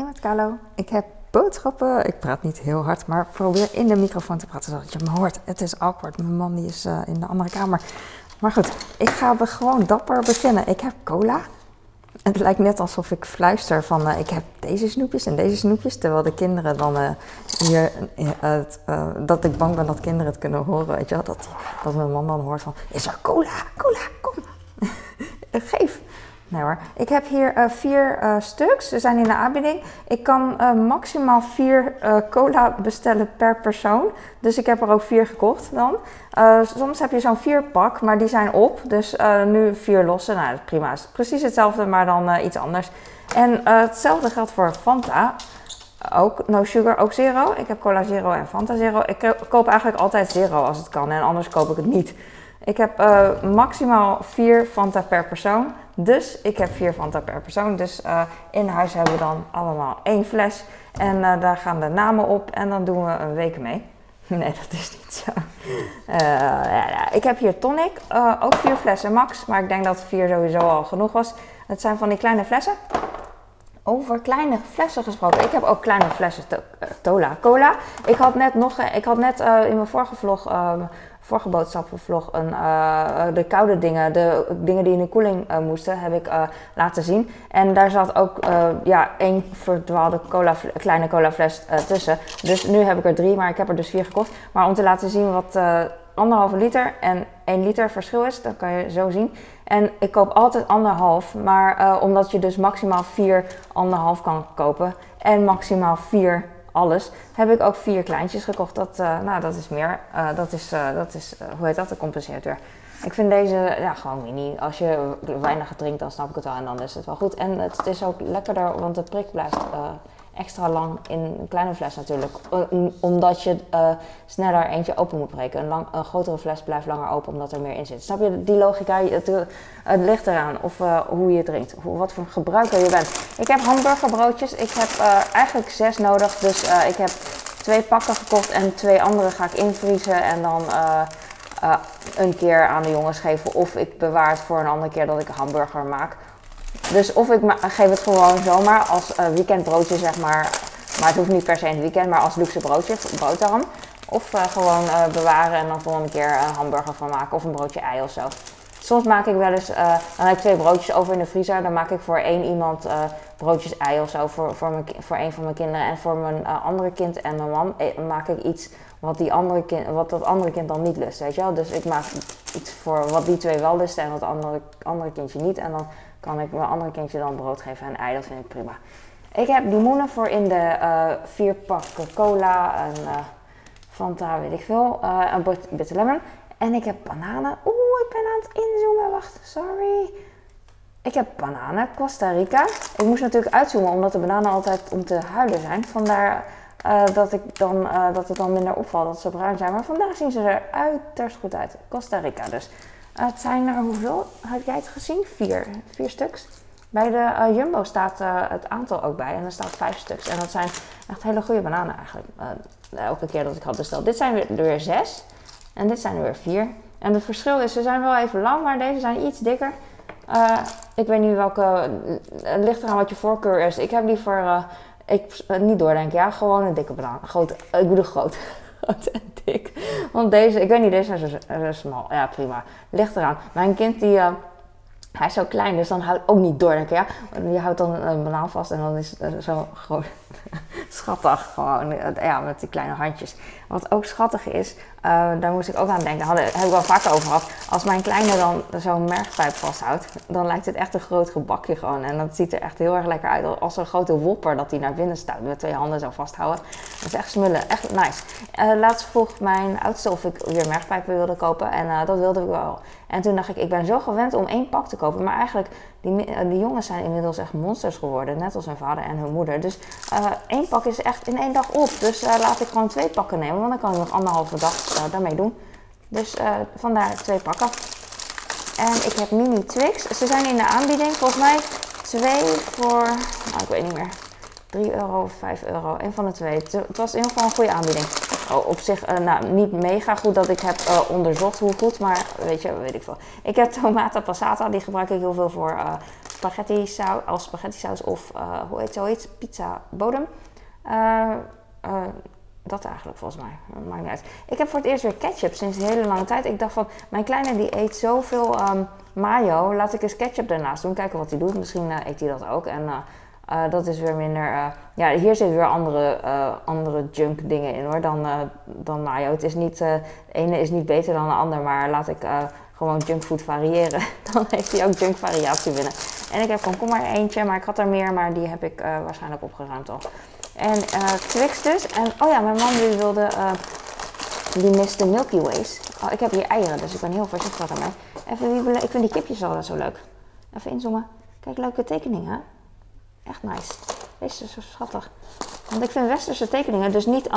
Hey Carlo. Ik heb boodschappen. Ik praat niet heel hard, maar probeer in de microfoon te praten zodat je me hoort. Het is awkward. Mijn man die is uh, in de andere kamer. Maar goed, ik ga gewoon dapper beginnen. Ik heb cola. Het lijkt net alsof ik fluister van uh, ik heb deze snoepjes en deze snoepjes. Terwijl de kinderen dan uh, hier, dat ik bang ben dat kinderen het kunnen horen. Weet je wel? Dat, dat mijn man dan hoort van is er cola, cola, kom. Geef. Nee. Ik heb hier uh, vier uh, stuks. Ze zijn in de aanbieding. Ik kan uh, maximaal vier cola bestellen per persoon. Dus ik heb er ook vier gekocht dan. soms heb je zo'n vier pak, maar die zijn op. Dus nu vier losse. Nou, prima. precies hetzelfde, maar dan iets anders. En hetzelfde geldt voor Fanta. Ook no sugar, ook zero. Ik heb cola zero en Fanta zero. Ik koop eigenlijk altijd zero als het kan. En anders koop ik het niet. Ik heb uh, maximaal vier Fanta per persoon. Dus ik heb vier Fanta per persoon. Dus uh, in huis hebben we dan allemaal één fles. En uh, daar gaan de namen op. En dan doen we een week mee. Nee, dat is niet zo. Ik heb hier tonic. ook vier flessen max. Maar ik denk dat vier sowieso al genoeg was. Het zijn van die kleine flessen. Over kleine flessen gesproken. Ik heb ook kleine flessen to Tola. Cola. Ik had net nog, ik had net in mijn vorige vlog um, vorige boodschappenvlog een, uh, de koude dingen, de dingen die in de koeling moesten, heb ik laten zien. En daar zat ook ja, één verdwaalde cola, kleine cola fles tussen. Dus nu heb ik er drie, maar ik heb er dus vier gekocht. Maar om te laten zien wat anderhalve liter en 1 liter verschil is, dat kan je zo zien. En ik koop altijd anderhalf, maar omdat je dus maximaal vier anderhalf kan kopen en maximaal vier alles, heb ik ook vier kleintjes gekocht. Dat, uh, nou, dat is meer. Uh, dat is, dat is hoe heet dat? Dat compenseert weer. Ik vind deze ja, gewoon mini. Als je weinig drinkt, dan snap ik het wel en dan is het wel goed. En het is ook lekkerder, want de prik blijft extra lang in een kleine fles natuurlijk. Omdat je uh, sneller eentje open moet breken. Een, lang, grotere fles blijft langer open omdat er meer in zit. Snap je die logica? Het, ligt eraan of uh, hoe je drinkt. Hoe, wat voor gebruiker je bent. Ik heb hamburgerbroodjes. Ik heb uh, eigenlijk zes nodig. Dus ik heb twee pakken gekocht en twee andere ga ik invriezen. En dan een keer aan de jongens geven. Of ik bewaar het voor een andere keer dat ik een hamburger maak. Dus of ik geef het gewoon zomaar als uh, weekendbroodje, zeg maar. Maar het hoeft niet per se in het weekend, maar als luxe broodje, brooddarm. Of uh, gewoon uh, bewaren en dan volgende keer een hamburger van maken of een broodje ei of zo. Soms maak ik wel eens, dan heb ik twee broodjes over in de vriezer. Dan maak ik voor één iemand broodjes ei of zo voor, voor, mijn, voor een van mijn kinderen. En voor mijn andere kind en mijn man maak ik iets wat, die andere kind, wat dat andere kind dan niet lust, weet je wel. Dus ik maak iets voor wat die twee wel lusten en wat andere, andere kindje niet. En dan kan ik mijn andere kindje dan brood geven en ei. Dat vind ik prima. Ik heb limoenen voor in de uh, vier pakken cola en uh, Fanta, weet ik veel. Uh, een bitter lemon. En ik heb bananen. Oeh, ik ben aan het inzoomen. Wacht, sorry. Ik heb bananen, Costa Rica. Ik moest natuurlijk uitzoomen omdat de bananen altijd om te huilen zijn. Vandaar dat, ik dan, dat het dan minder opvalt dat ze bruin zijn. Maar vandaag zien ze er uiterst goed uit. Costa Rica dus. Het zijn er hoeveel? Heb jij het gezien? Vier. Vier stuks. Bij de uh, Jumbo staat uh, het aantal ook bij. En er staat vijf stuks. En dat zijn echt hele goede bananen eigenlijk. Elke keer dat ik had besteld. Dit zijn er weer zes. En dit zijn er weer vier. En het verschil is, ze zijn wel even lang, maar deze zijn iets dikker. ik weet niet welke. Het ligt eraan wat je voorkeur is. Ik heb liever. ik, niet doordenken, ja. Gewoon een dikke banaan. Groot, ik bedoel groot. Dik. Want deze, ik weet niet, deze is zo, smal. Ja, prima. Ligt eraan. Mijn kind die... Uh, hij is zo klein, dus dan houdt ook niet door. Denk ik, ja. Je houdt dan een banaan vast en dan is het zo groot. schattig gewoon. Ja, met die kleine handjes. Wat ook schattig is, daar moest ik ook aan denken. Daar heb ik wel vaker over gehad. Als mijn kleine dan zo'n mergpijp vasthoudt, dan lijkt het echt een groot gebakje gewoon. En dat ziet er echt heel erg lekker uit. Als een grote wopper dat hij naar binnen staat met twee handen zo vasthouden. Dat is echt smullen. Echt nice. Uh, laatst vroeg mijn oudste of ik weer mergpijpen wilde kopen. En uh, dat wilde ik wel. En toen dacht ik, ik ben zo gewend om één pak te kopen. Maar eigenlijk, die, die jongens zijn inmiddels echt monsters geworden. Net als hun vader en hun moeder. Dus één pak is echt in één dag op. Dus laat ik gewoon twee pakken nemen. Want dan kan ik nog anderhalve dag daarmee doen. Dus vandaar twee pakken. En ik heb mini Twix. Ze zijn in de aanbieding. Volgens mij twee voor, nou ik weet niet meer, 3 euro of 5 euro. Een van de twee. Het was in ieder geval een goede aanbieding. Oh, op zich uh, nou, niet mega goed dat ik heb uh, onderzocht hoe goed, maar weet je, weet ik veel. Ik heb tomaten passata, die gebruik ik heel veel voor, uh, spaghetti saus, als spaghetti saus of hoe heet zoiets, pizza bodem. Dat eigenlijk volgens mij. maakt niet uit. Ik heb voor het eerst weer ketchup sinds een hele lange tijd. Ik dacht van, mijn kleine die eet zoveel um, mayo. Laat ik eens ketchup ernaast doen. Kijken wat hij doet. Misschien eet hij dat ook. En dat is weer minder... ja, hier zitten weer andere, andere junk dingen in hoor dan, dan mayo. Het is niet... de ene is niet beter dan de ander. Maar laat ik gewoon junkfood variëren. Dan heeft hij ook junk variatie binnen. En ik heb komkommer eentje, maar ik had er meer, maar die heb ik waarschijnlijk opgeruimd al. En Twix dus. En oh ja, mijn man die wilde, die miste Milky Ways. Oh, ik heb hier eieren, dus ik ben heel voorzichtig daarmee. Even wiebelen, ik vind die kipjes altijd zo leuk. Even inzoomen. Kijk, leuke tekeningen. Echt nice. Deze is zo schattig. Want ik vind westerse tekeningen, dus niet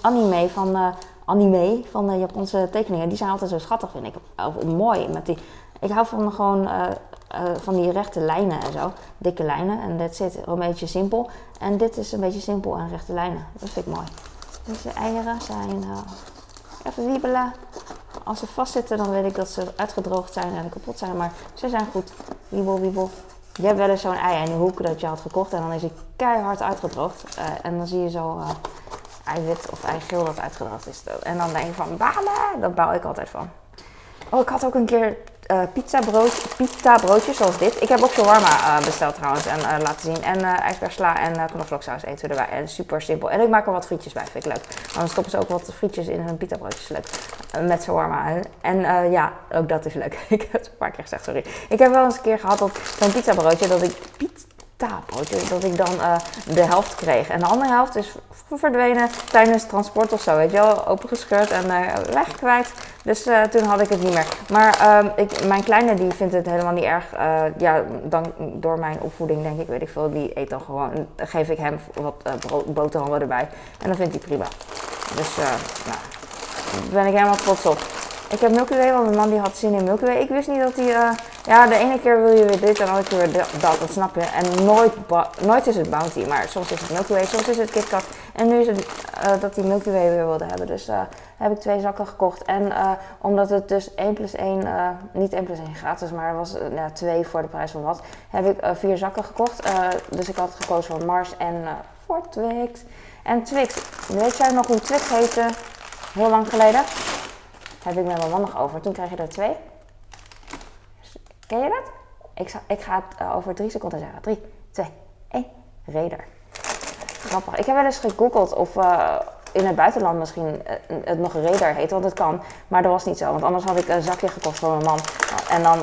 anime van, uh, anime van de Japanse tekeningen, die zijn altijd zo schattig, vind ik. Of, mooi. Met die, ik hou van gewoon uh, uh, van die rechte lijnen en zo. Dikke lijnen. En dat zit een beetje simpel. En dit is een beetje simpel en rechte lijnen. Dat vind ik mooi. Deze eieren zijn even wiebelen. Als ze vastzitten, dan weet ik dat ze uitgedroogd zijn en kapot zijn. Maar ze zijn goed. Wiebel, wiebel. Je hebt wel eens zo'n ei in de hoek dat je had gekocht en dan is hij keihard uitgedroogd. Uh, en dan zie je zo uh, eiwit of eigeel dat uitgedroogd is. En dan denk je van, balen, daar bouw ik altijd van. Oh, ik had ook een keer uh, pizza, brood, pizza broodjes zoals dit. Ik heb ook shawarma uh, besteld trouwens en uh, laten zien. En uh, ijsbeersla en uh, knoflooksaus eten we erbij. En super simpel. En ik maak er wat frietjes bij, vind ik leuk. Dan stoppen ze ook wat frietjes in hun pizza broodjes leuk. met shawarma. En ja, ook dat is leuk. ik heb het een paar keer gezegd, sorry. Ik heb wel eens een keer gehad op zo'n pizza broodje dat ik pizza broodje, dat ik dan de helft kreeg. En de andere helft is verdwenen tijdens transport of zo, weet je wel. Opengescheurd en weg kwijt. Dus uh, toen had ik het niet meer. Maar uh, ik, mijn kleine die vindt het helemaal niet erg. Uh, ja, dan, door mijn opvoeding denk ik, weet ik veel, die eet dan gewoon. Dan geef ik hem wat uh, boterhammen erbij. En dan vindt hij prima. Dus nou, daar ben ik helemaal trots op. Ik heb Milky Way, want mijn man die had zin in Milky Way. Ik wist niet dat hij... Uh, ja, de ene keer wil je weer dit en de andere keer weer dat, dat snap je. En nooit, nooit is het Bounty, maar soms is het Milky Way, soms is het KitKat. En nu is het uh, dat hij Milky Way weer wilde hebben. Dus uh, heb ik twee zakken gekocht. En omdat het dus 1 plus 1, niet 1 plus 1 gratis, maar was ja, 2 voor de prijs van wat, heb ik vier zakken gekocht. dus ik had gekozen voor Mars en voor Twix. En Twix, weet jij nog hoe Twix heette? Heel lang geleden heb ik met mijn man nog over. Toen krijg je er twee. Ken je dat? Ik, ik ga het uh, over drie seconden zeggen. Drie, twee, één. Raider. Grappig. Ik heb wel eens gegoogeld of uh, in het buitenland misschien uh, het nog Raider heet. Want het kan. Maar dat was niet zo. Want anders had ik een zakje gekocht voor mijn man. En dan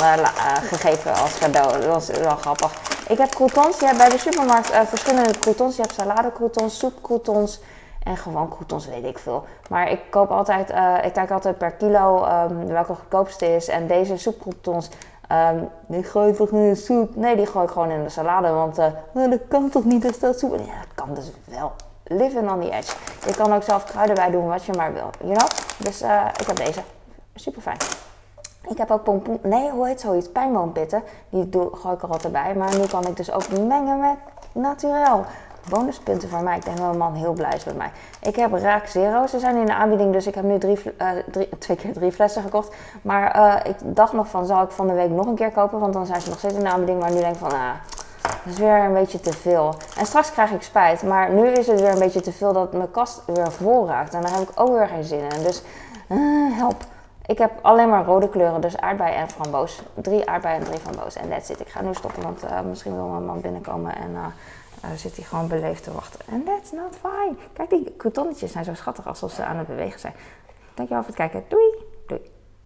gegeven als cadeau. Dat was wel grappig. Ik heb croutons. Je hebt bij de supermarkt verschillende croutons. Je hebt salade croutons, soep croutons. En gewoon croutons weet ik veel. Maar ik koop altijd, uh, ik kijk altijd per kilo um, welke goedkoopste is. En deze soepcroutons, um, die gooi ik toch niet in de soep? Nee, die gooi ik gewoon in de salade. Want nou, dat kan toch niet, dat dat soep? Ja, dat kan dus wel. Living on the edge. Je kan ook zelf kruiden bij doen wat je maar wil. You? Dus uh, ik heb deze. Super fijn. Ik heb ook pompoen. Nee, hoe heet zoiets? Pijnboompitten. Die doe, gooi ik er altijd bij. Maar nu kan ik dus ook mengen met naturel bonuspunten voor mij. Ik denk dat mijn man heel blij is met mij. Ik heb Raak Zero. Ze zijn in de aanbieding, dus ik heb nu drie, drie, twee keer drie flessen gekocht. Maar uh, ik dacht nog van, zal ik van de week nog een keer kopen? Want dan zijn ze nog steeds in de aanbieding. Maar nu denk ik van, ah, dat is weer een beetje te veel. En straks krijg ik spijt. Maar nu is het weer een beetje te veel dat mijn kast weer vol raakt. En daar heb ik ook weer geen zin in. Dus uh, help. Ik heb alleen maar rode kleuren, dus aardbei en framboos. Drie aardbei en drie framboos. En that's it. Ik ga nu stoppen, want misschien wil mijn man binnenkomen en uh, zit hij gewoon beleefd te wachten. En that's not fine. Kijk, die coutonnetjes zijn zo schattig alsof ze aan het bewegen zijn. Dankjewel voor het kijken. Doei! Doei!